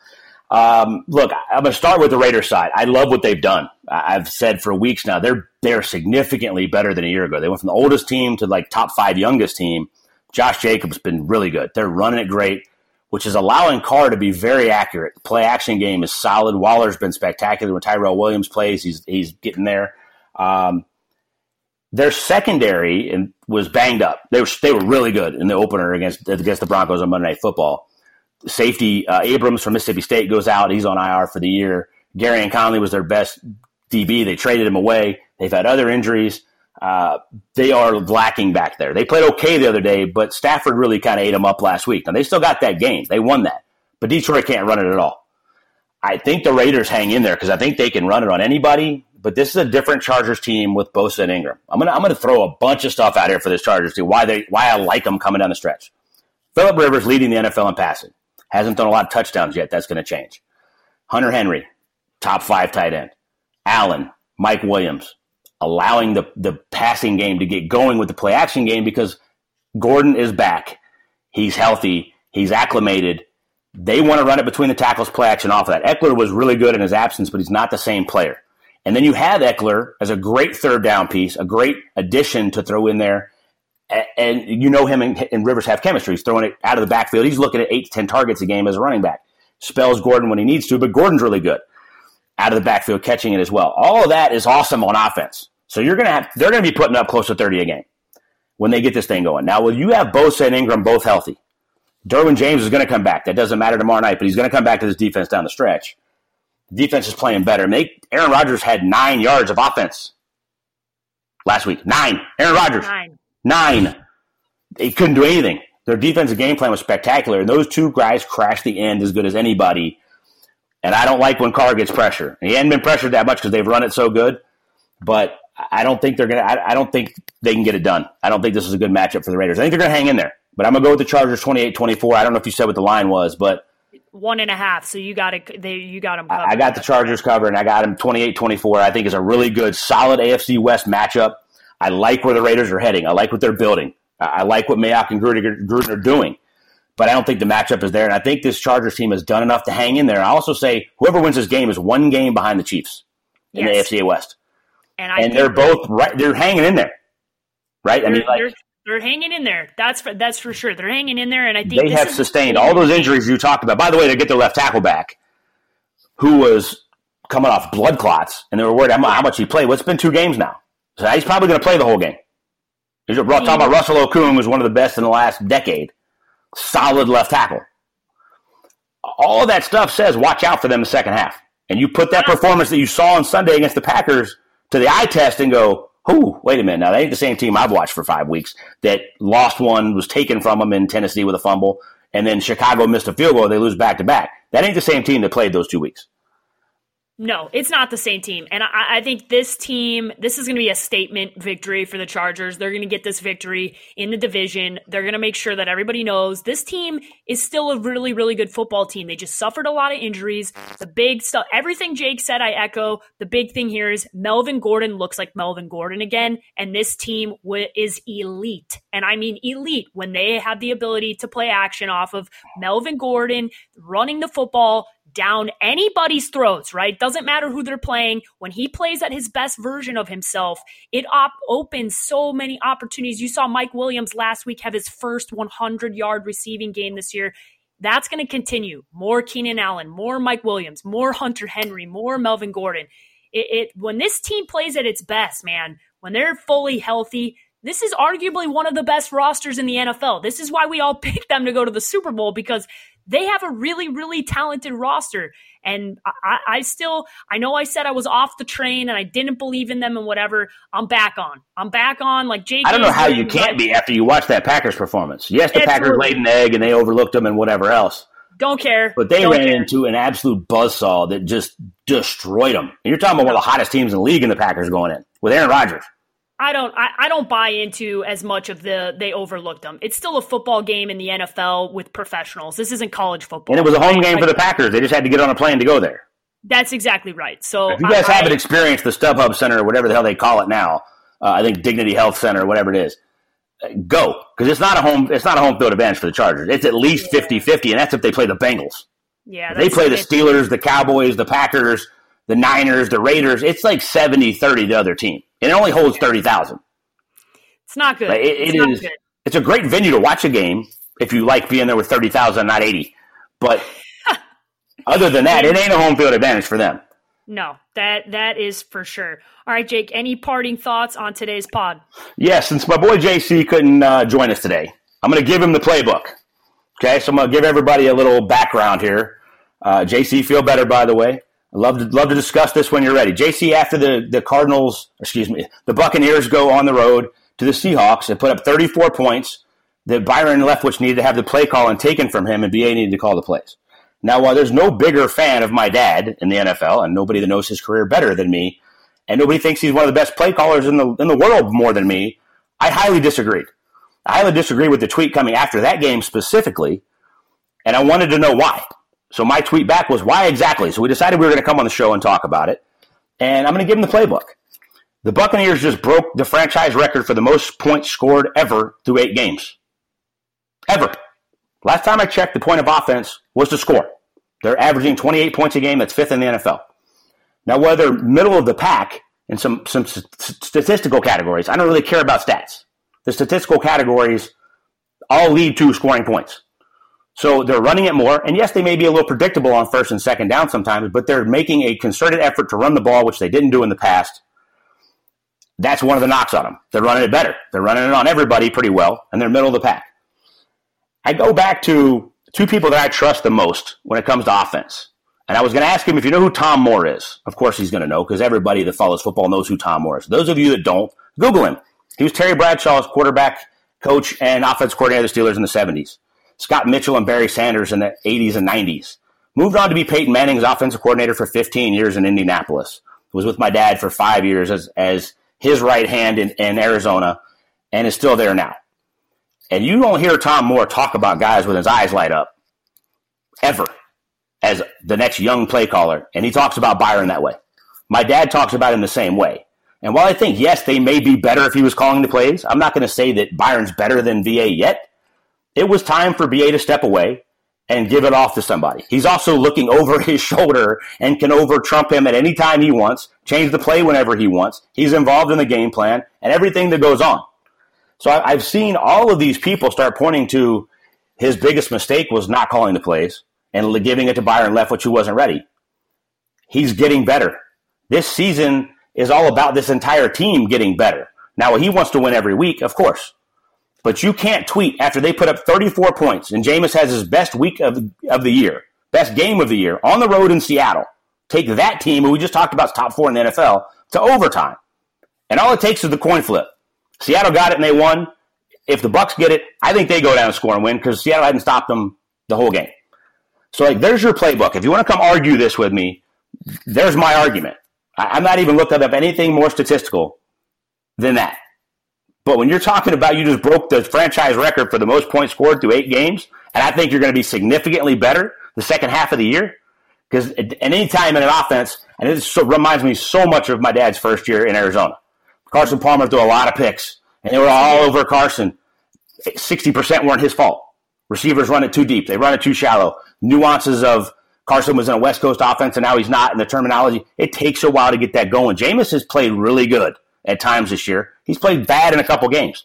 Um, look, I'm going to start with the Raiders side. I love what they've done. I've said for weeks now they're they're significantly better than a year ago. They went from the oldest team to like top five youngest team. Josh Jacobs has been really good. They're running it great, which is allowing Carr to be very accurate. Play action game is solid. Waller's been spectacular when Tyrell Williams plays. He's he's getting there. Um, their secondary was banged up. They were they were really good in the opener against against the Broncos on Monday Night Football safety uh, Abrams from Mississippi State goes out. He's on IR for the year. Gareon Conley was their best DB. They traded him away. They've had other injuries. Uh, they are lacking back there. They played okay the other day, but Stafford really kind of ate them up last week. Now they still got that game. They won that, but Detroit can't run it at all. I think the Raiders hang in there because I think they can run it on anybody. But this is a different Chargers team with Bosa and Ingram. I'm gonna I'm gonna throw a bunch of stuff out here for this Chargers team. Why they why I like them coming down the stretch. Philip Rivers leading the NFL in passing. Hasn't done a lot of touchdowns yet. That's going to change. Hunter Henry, top five tight end. Allen, Mike Williams, allowing the, the passing game to get going with the play action game because Gordon is back. He's healthy. He's acclimated. They want to run it between the tackles, play action off of that. Ekeler was really good in his absence, but he's not the same player. And then you have Ekeler as a great third down piece, a great addition to throw in there and you know him and, and, Rivers have chemistry. He's throwing it out of the backfield. He's looking at eight to ten targets a game as a running back. Spells Gordon when he needs to, but Gordon's really good out of the backfield catching it as well. All of that is awesome on offense. So you're gonna have they're gonna be putting up close to thirty a game when they get this thing going. Now, will you have Bosa and Ingram both healthy? Derwin James is going to come back. That doesn't matter tomorrow night, but he's going to come back to this defense down the stretch. Defense is playing better. They, Aaron Rodgers had nine yards of offense last week. Nine. Aaron Rodgers. Nine. Nine. They couldn't do anything. Their defensive game plan was spectacular, and those two guys crashed the end as good as anybody. And I don't like when Carr gets pressure. He hadn't been pressured that much because they've run it so good, but I don't think they're gonna. I, I, don't think they can get it done. I don't think this is a good matchup for the Raiders. I think they're gonna hang in there, but I'm gonna go with the Chargers 28-24. I don't know if you said what the line was, but one and a half. So you got it. They you got them. Covered. I got the Chargers covered, and I got them 28-24. I think is a really good, solid AFC West matchup. I like where the Raiders are heading. I like what they're building. I like what Mayock and Gruden, Gruden are doing, but I don't think the matchup is there. And I think this Chargers team has done enough to hang in there. I also say whoever wins this game is one game behind the Chiefs in yes. the AFC West, and, and they're both right. They're hanging in there, right? I mean, like. They're, they're hanging in there. That's for, that's for sure. They're hanging in there, and I think they have sustained all those injuries you talked about. By the way, they get their left tackle back, who was coming off blood clots, and they were worried how much he played. Well, it's been two games now. So he's probably going to play the whole game. He's talking about Russell Okung, who's one of the best in the last decade. Solid left tackle. All that stuff says watch out for them in the second half. And you put that performance that you saw on Sunday against the Packers to the eye test and go, "Who? Wait a minute. Now, they ain't the same team I've watched for five weeks that lost one, was taken from them in Tennessee with a fumble, and then Chicago missed a field goal. They lose back to back. That ain't the same team that played those two weeks. No, it's not the same team. And I, I think this team, this is going to be a statement victory for the Chargers. They're going to get this victory in the division. They're going to make sure that everybody knows this team is still a really, really good football team. They just suffered a lot of injuries. The big stuff, everything Jake said, I echo. The big thing here is Melvin Gordon looks like Melvin Gordon again. And this team w- is elite. And I mean elite when they have the ability to play action off of Melvin Gordon running the football down anybody's throats, right? Doesn't matter who they're playing. When he plays at his best version of himself, it op- opens so many opportunities. You saw Mike Williams last week have his first 100 yard receiving game this year. That's going to continue. More Keenan Allen, more Mike Williams, more Hunter Henry, more Melvin Gordon. It, it when this team plays at its best, man, when they're fully healthy, this is arguably one of the best rosters in the NFL. This is why we all picked them to go to the Super Bowl because they have a really, really talented roster. And I, I, still, I know I said I was off the train and I didn't believe in them and whatever. I'm back on. I'm back on. Like Jake. I don't know how you can't be after you watch that Packers performance. Yes, the Packers laid an egg and they overlooked them and whatever else. Don't care. But they don't ran care. into an absolute buzzsaw that just destroyed them. And you're talking about one of the hottest teams in the league in the Packers going in with Aaron Rodgers. I don't I, I don't buy into as much of the they overlooked them. It's still a football game in the NFL with professionals. This isn't college football. And it was a home game for the Packers. They just had to get on a plane to go there. That's exactly right. So If you guys I, haven't experienced the StubHub Center or whatever the hell they call it now, uh, I think Dignity Health Center or whatever it is, uh, go because it's not a home it's not a home field advantage for the Chargers. It's at least 50-50, and that's if they play the Bengals. yeah, they play the Steelers, the Cowboys, the Packers, the Niners, the Raiders. It's like 70-30 the other team, and it only holds thirty thousand. It's not good. Like, it- it's it not is- good. It's a great venue to watch a game if you like being there with thirty thousand, not eighty. But other than that, it ain't a home field advantage for them. No, that that is for sure. All right, Jake. Any parting thoughts on today's pod? Yeah, since my boy JC couldn't uh, join us today, I'm going to give him the playbook. Okay, so I'm going to give everybody a little background here. Uh, JC, feel better, by the way. I'd love to love to discuss this when you're ready. JC, after the the Cardinals, excuse me, the Buccaneers go on the road to the Seahawks and put up 34 points, that Byron Leftwich needed to have the play call and taken from him, and BA needed to call the plays. Now, while there's no bigger fan of my dad in the NFL, and nobody that knows his career better than me, and nobody thinks he's one of the best play callers in the in the world more than me, I highly disagreed. I highly disagree with the tweet coming after that game specifically, and I wanted to know why. So my tweet back was, why exactly? So we decided we were going to come on the show and talk about it, and I'm going to give him the playbook. The Buccaneers just broke the franchise record for the most points scored ever through eight games. Ever. Last time I checked, the point of offense was to score. They're averaging 28 points a game. That's fifth in the NFL. Now, whether middle of the pack in some, some st- statistical categories, I don't really care about stats. The statistical categories all lead to scoring points. So they're running it more. And yes, they may be a little predictable on first and second down sometimes, but they're making a concerted effort to run the ball, which they didn't do in the past. That's one of the knocks on them. They're running it better. They're running it on everybody pretty well, and they're middle of the pack. I go back to two people that I trust the most when it comes to offense. And I was going to ask him if you know who Tom Moore is. Of course, he's going to know because everybody that follows football knows who Tom Moore is. Those of you that don't, Google him. He was Terry Bradshaw's quarterback coach and offense coordinator of the Steelers in the 70s. Scott Mitchell and Barry Sanders in the 80s and 90s. Moved on to be Peyton Manning's offensive coordinator for 15 years in Indianapolis. Was with my dad for five years as, as his right hand in, in Arizona and is still there now. And you don't hear Tom Moore talk about guys with his eyes light up ever as the next young play caller. And he talks about Byron that way. My dad talks about him the same way. And while I think, yes, they may be better if he was calling the plays, I'm not going to say that Byron's better than BA yet. It was time for BA to step away and give it off to somebody. He's also looking over his shoulder and can over trump him at any time he wants, change the play whenever he wants. He's involved in the game plan and everything that goes on. So I- I've seen all of these people start pointing to his biggest mistake was not calling the plays and giving it to Byron Leftwich, who wasn't ready. He's getting better. This season is all about this entire team getting better. Now, he wants to win every week, of course. But you can't tweet after they put up 34 points and Jameis has his best week of, of the year, best game of the year on the road in Seattle. Take that team, who we just talked about, top four in the NFL, to overtime. And all it takes is the coin flip. Seattle got it and they won. If the Bucs get it, I think they go down and score and win because Seattle hadn't stopped them the whole game. So, like, there's your playbook. If you want to come argue this with me, there's my argument. I, I'm not even looking up anything more statistical than that. But when you're talking about you just broke the franchise record for the most points scored through eight games, and I think you're going to be significantly better the second half of the year, because at any time in an offense, and it so, reminds me so much of my dad's first year in Arizona. Carson Palmer threw a lot of picks, and they were all over Carson. 60% weren't his fault. Receivers run it too deep. They run it too shallow. Nuances of Carson was in a West Coast offense, and now he's not in the terminology. It takes a while to get that going. Jameis has played really good at times this year. He's played bad in a couple games.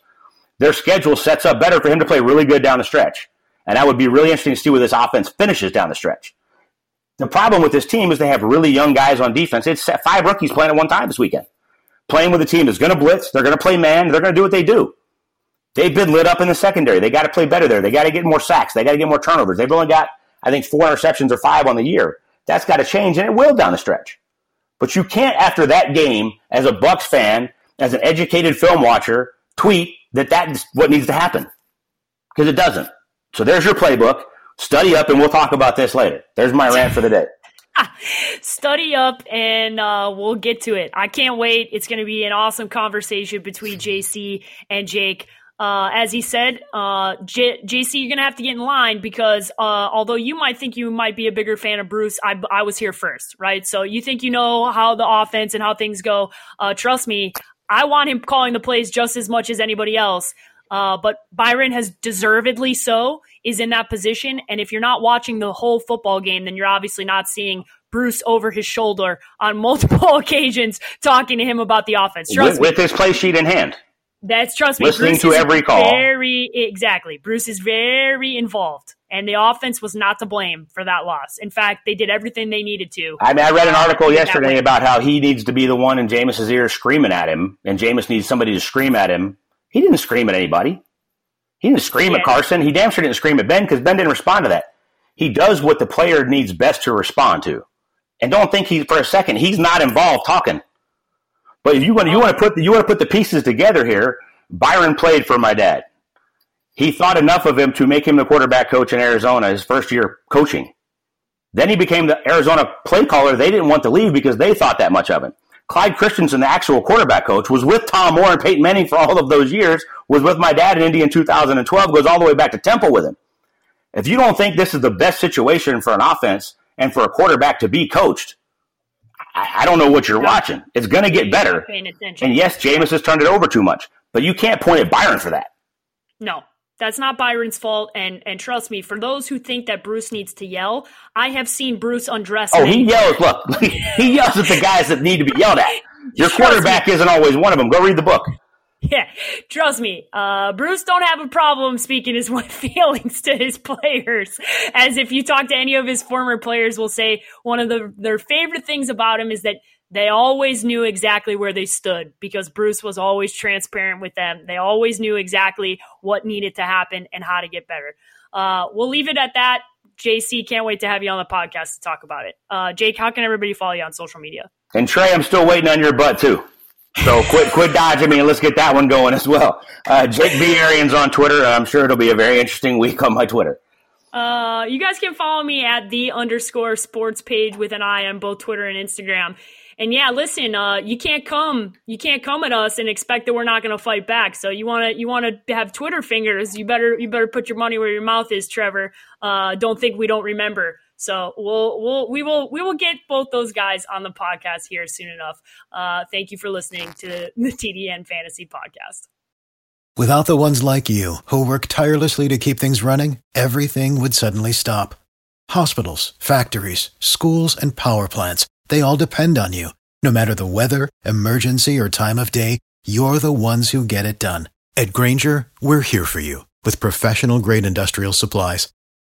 Their schedule sets up better for him to play really good down the stretch. And that would be really interesting to see where this offense finishes down the stretch. The problem with this team is they have really young guys on defense. It's five rookies playing at one time this weekend. Playing with a team that's going to blitz, they're going to play man, they're going to do what they do. They've been lit up in the secondary. They got to play better there. They got to get more sacks. They got to get more turnovers. They've only got, I think, four interceptions or five on the year. That's got to change, and it will down the stretch. But you can't, after that game, as a Bucs fan, as an educated film watcher, tweet that that's what needs to happen because it doesn't. So there's your playbook. Study up, and we'll talk about this later. There's my rant for the day. Study up, and uh, we'll get to it. I can't wait. It's going to be an awesome conversation between JC and Jake. Uh, as he said, uh, J- JC, you're going to have to get in line because uh, although you might think you might be a bigger fan of Bruce, I, I was here first, right? So you think you know how the offense and how things go. Uh, trust me, I want him calling the plays just as much as anybody else. Uh, but Byron has deservedly so is in that position. And if you're not watching the whole football game, then you're obviously not seeing Bruce over his shoulder on multiple occasions talking to him about the offense. Trust with, with his play sheet in hand. That's trust me. Listening Bruce to every call. Very exactly. Bruce is very involved, and the offense was not to blame for that loss. In fact, they did everything they needed to. I mean, I read an article yesterday about how he needs to be the one in Jameis's ear screaming at him, and Jameis needs somebody to scream at him. He didn't scream at anybody. He didn't scream yeah. at Carson. He damn sure didn't scream at Ben because Ben didn't respond to that. He does what the player needs best to respond to, and don't think he for a second he's not involved talking. But if you want, you want to oh. put the, you want to put the pieces together here. Byron played for my dad. He thought enough of him to make him the quarterback coach in Arizona his first year coaching. Then he became the Arizona play caller. They didn't want to leave because they thought that much of him. Clyde Christensen, the actual quarterback coach, was with Tom Moore and Peyton Manning for all of those years, was with my dad in Indy in 2012, goes all the way back to Temple with him. If you don't think this is the best situation for an offense and for a quarterback to be coached, I, I don't know what you're watching. It's going to get better. And yes, Jameis has turned it over too much, but you can't point at Byron for that. No, that's not Byron's fault. And and trust me, for those who think that Bruce needs to yell, I have seen Bruce undress. Oh, he yells. Look, he yells at the guys that need to be yelled at. Your quarterback isn't always one of them. Go read the book. Yeah, trust me. Uh, Bruce don't have a problem speaking his feelings to his players. As if you talk to any of his former players, will say one of the, their favorite things about him is that they always knew exactly where they stood because Bruce was always transparent with them. They always knew exactly what needed to happen and how to get better. Uh, we'll leave it at that. JC, can't wait to have you on the podcast to talk about it. Uh, Jake, how can everybody follow you on social media? And Trey, I'm still waiting on your butt too. So quit quit dodging me and let's get that one going as well. Uh, Jake B. Arians on Twitter. I'm sure it'll be a very interesting week on my Twitter. Uh, you guys can follow me at the underscore sports page with an eye on both Twitter and Instagram. And yeah, listen, uh, you can't come, you can't come at us and expect that we're not going to fight back. So you want to, you want to have Twitter fingers. You better, you better put your money where your mouth is, Trevor. Uh, don't think we don't remember. So we'll we'll we will we will get both those guys on the podcast here soon enough. Uh, thank you for listening to the TDN Fantasy Podcast. Without the ones like you who work tirelessly to keep things running, everything would suddenly stop. Hospitals, factories, schools, and power plants—they all depend on you. No matter the weather, emergency, or time of day, you're the ones who get it done. At Grainger, we're here for you with professional grade industrial supplies.